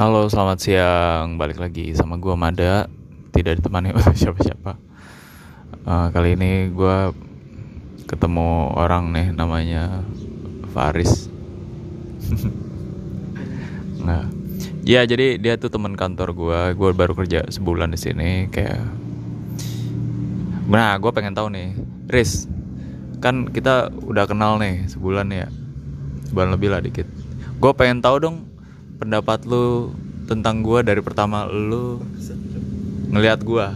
Halo, selamat siang. Balik lagi sama gua Mada. Tidak ditemani oleh siapa-siapa. Eh, kali ini gua ketemu orang nih namanya Faris. Nggak. Ya, jadi dia tuh teman kantor gua. Gua baru kerja sebulan di sini kayak Nah, gue pengen tahu nih, Riz, kan kita udah kenal nih sebulan ya, sebulan lebih lah dikit. Gue pengen tahu dong pendapat lu tentang gue dari pertama lu ngelihat gue.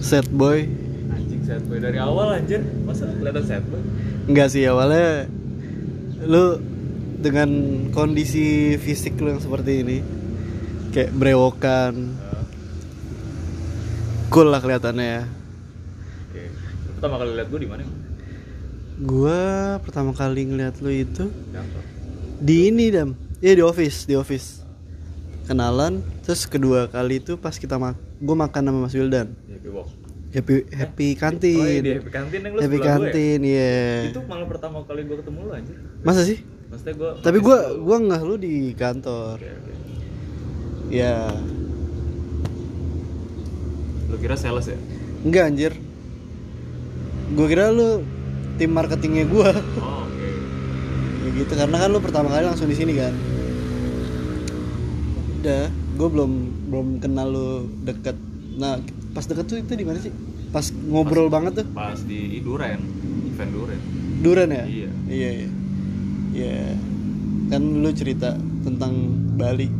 Sad boy Anjing sad boy dari awal anjir, masa kelihatan sad boy? Enggak sih awalnya Lu dengan kondisi fisik lu yang seperti ini Kayak brewokan Cool lah kelihatannya ya Pertama kali lihat gue di mana? Gua pertama kali ngeliat lu itu. Di ini Dam Iya di office Di office Kenalan Terus kedua kali itu pas kita mak Gue makan sama Mas Wildan Happy walk. Happy, happy Oh, iya, kantin di Happy Kantin yang lu Happy sebelah gue ya? kantin Iya Itu malah pertama kali gue ketemu lu anjir. Masa sih? Maksudnya gue Tapi gua gua nggak lu di kantor. Ya, Lu kira sales ya? enggak anjir. Gua kira lu tim marketingnya gua. Oh, ya gitu karena kan lu pertama kali langsung di sini kan. Udah, gua belum belum kenal lu deket. Nah, pas deket tuh itu di mana sih? Pas ngobrol banget tuh. Pas di Duren, event Duren. Duren ya? Iya. Iya, iya. Iya. Kan lu cerita tentang Bali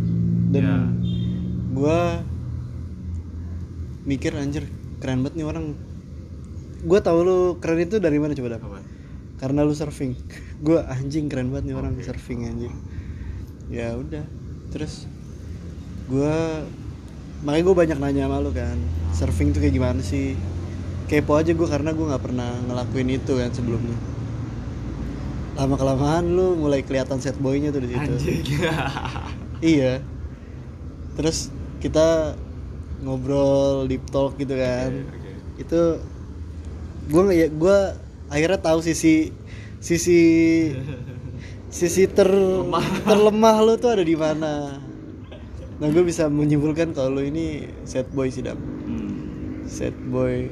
dan Ya. gua mikir anjir keren banget nih orang. Gua tahu lu keren itu dari mana coba dah? Karena lu surfing. gua anjing keren banget nih orang surfing anjing. Ya udah. Terus gua makanya gue banyak nanya sama lu kan surfing tuh kayak gimana sih kepo aja gue karena gue nggak pernah ngelakuin itu kan sebelumnya lama kelamaan lu mulai kelihatan set boynya tuh di situ iya terus kita ngobrol deep talk gitu kan Oke. itu gue ya gue akhirnya tahu sisi sisi sisi ter terlemah lu tuh ada di mana. Nah gue bisa menyimpulkan kalau lu ini set boy sih dam Hmm. set boy.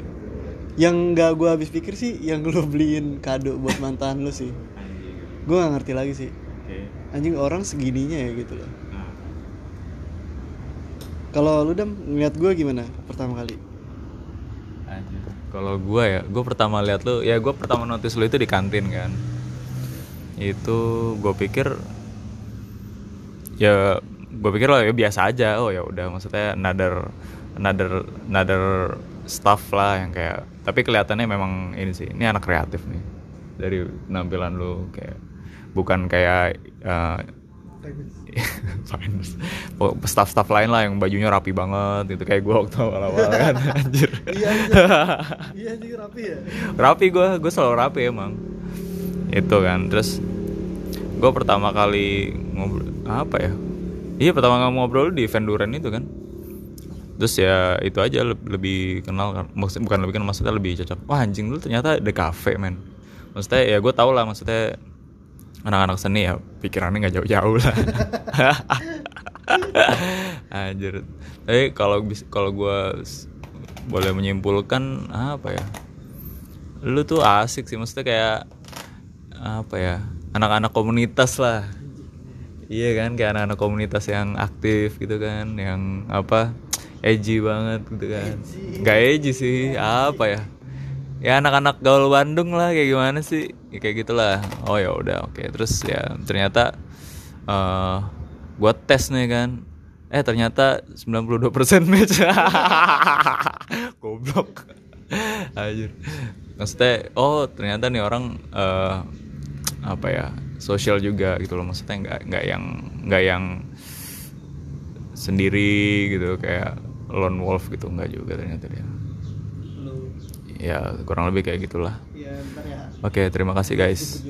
Yang nggak gue habis pikir sih yang lu beliin kado buat mantan lu sih. Gue nggak ngerti lagi sih. Anjing orang segininya ya gitu loh. Nah, kalau lu dam ngeliat gue gimana pertama kali. Kalau gua ya, gua pertama lihat lu, ya gua pertama notice lu itu di kantin kan. Itu gua pikir ya gua pikir lah ya biasa aja. Oh ya udah maksudnya another another another staff lah yang kayak tapi kelihatannya memang ini sih ini anak kreatif nih dari penampilan lu kayak bukan kayak Oh, staff-staff lain lah yang bajunya rapi banget gitu kayak gue waktu awal-awal kan anjir. Iya iya anjing rapi ya? Rapi gue gue selalu rapi emang. Itu kan terus gue pertama kali ngobrol apa ya? Iya pertama kali ngobrol di event Duren itu kan. Terus ya itu aja le- lebih kenal kan bukan lebih kenal maksudnya lebih cocok. Wah anjing lu ternyata ada cafe men. Maksudnya ya gue tau lah maksudnya anak-anak seni ya pikirannya nggak jauh-jauh lah. Anjir. Tapi kalau bis- kalau gue boleh menyimpulkan apa ya? Lu tuh asik sih maksudnya kayak apa ya? Anak-anak komunitas lah. Iya kan kayak anak-anak komunitas yang aktif gitu kan yang apa edgy banget gitu kan. Nggak edgy sih apa ya ya anak-anak gaul Bandung lah kayak gimana sih? Ya, kayak gitulah. Oh ya udah oke. Terus ya ternyata eh gua tes nih kan. Eh ternyata 92% match. Goblok. Anjir. maksudnya oh ternyata nih orang eh apa ya sosial juga gitu loh. Maksudnya nggak nggak yang nggak yang sendiri gitu kayak lone wolf gitu. Nggak juga ternyata dia ya kurang lebih kayak gitulah. Ya ntar ya. Oke terima kasih guys.